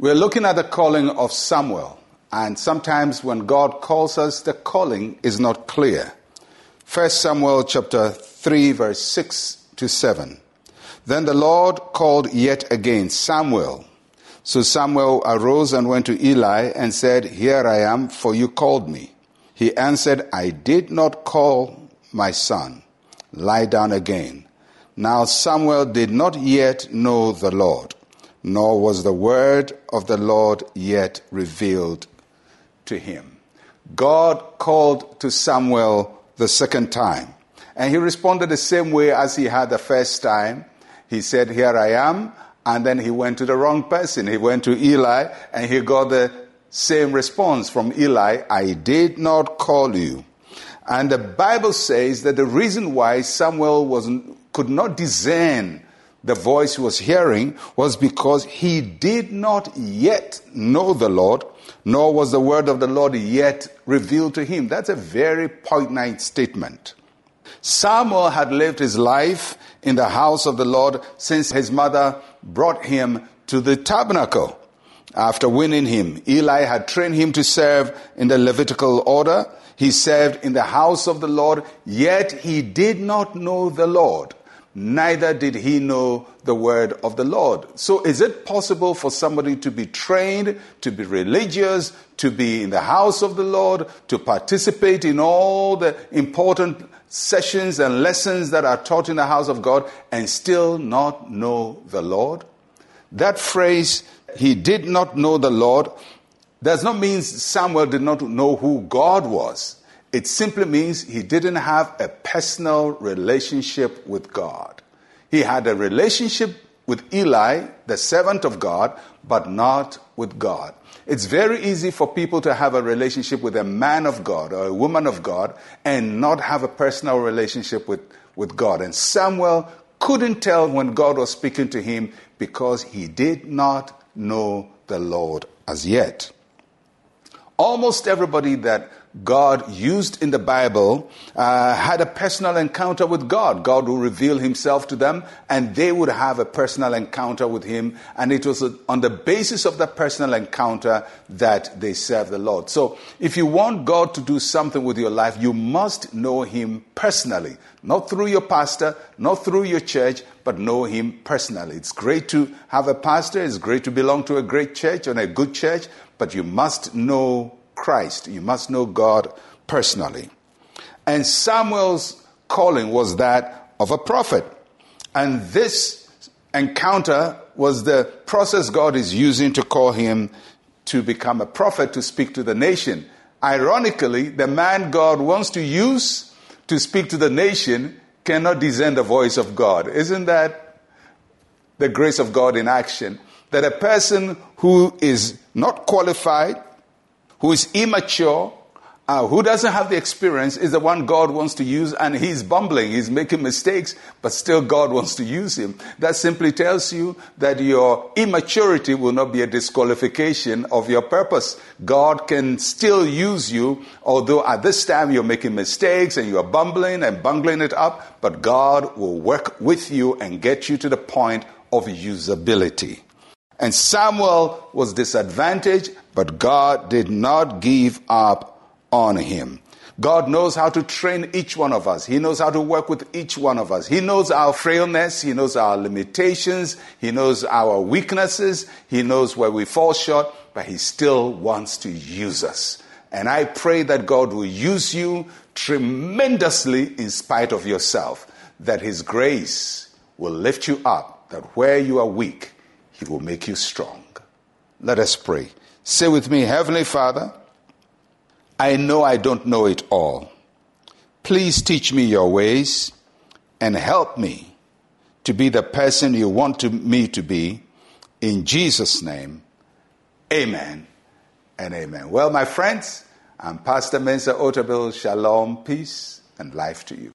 We're looking at the calling of Samuel, and sometimes when God calls us, the calling is not clear. 1 Samuel chapter 3 verse 6 to 7. Then the Lord called yet again Samuel. So Samuel arose and went to Eli and said, Here I am, for you called me. He answered, I did not call my son. Lie down again. Now Samuel did not yet know the Lord nor was the word of the Lord yet revealed to him. God called to Samuel the second time, and he responded the same way as he had the first time. He said, Here I am. And then he went to the wrong person. He went to Eli, and he got the same response from Eli I did not call you. And the Bible says that the reason why Samuel was, could not discern the voice he was hearing was because he did not yet know the Lord, nor was the word of the Lord yet revealed to him. That's a very poignant statement. Samuel had lived his life in the house of the Lord since his mother brought him to the tabernacle. After winning him, Eli had trained him to serve in the Levitical order. He served in the house of the Lord, yet he did not know the Lord neither did he know the word of the Lord. So, is it possible for somebody to be trained, to be religious, to be in the house of the Lord, to participate in all the important sessions and lessons that are taught in the house of God, and still not know the Lord? That phrase, he did not know the Lord, does not mean Samuel did not know who God was. It simply means he didn't have a personal relationship with God. He had a relationship with Eli, the servant of God, but not with God. It's very easy for people to have a relationship with a man of God or a woman of God and not have a personal relationship with, with God. And Samuel couldn't tell when God was speaking to him because he did not know the Lord as yet. Almost everybody that God used in the Bible uh, had a personal encounter with God. God would reveal himself to them and they would have a personal encounter with him. And it was on the basis of that personal encounter that they served the Lord. So if you want God to do something with your life, you must know him personally. Not through your pastor, not through your church, but know him personally. It's great to have a pastor. It's great to belong to a great church and a good church, but you must know Christ. You must know God personally. And Samuel's calling was that of a prophet. And this encounter was the process God is using to call him to become a prophet to speak to the nation. Ironically, the man God wants to use to speak to the nation cannot discern the voice of God. Isn't that the grace of God in action? That a person who is not qualified, who is immature, uh, who doesn't have the experience, is the one God wants to use, and he's bumbling, he's making mistakes, but still God wants to use him. That simply tells you that your immaturity will not be a disqualification of your purpose. God can still use you, although at this time you're making mistakes and you're bumbling and bungling it up, but God will work with you and get you to the point of usability. And Samuel was disadvantaged, but God did not give up on him. God knows how to train each one of us. He knows how to work with each one of us. He knows our frailness. He knows our limitations. He knows our weaknesses. He knows where we fall short, but He still wants to use us. And I pray that God will use you tremendously in spite of yourself, that His grace will lift you up, that where you are weak, he will make you strong. Let us pray. Say with me, Heavenly Father, I know I don't know it all. Please teach me your ways and help me to be the person you want to, me to be. In Jesus' name, amen and amen. Well, my friends, I'm Pastor Mensa Otabil. Shalom, peace, and life to you.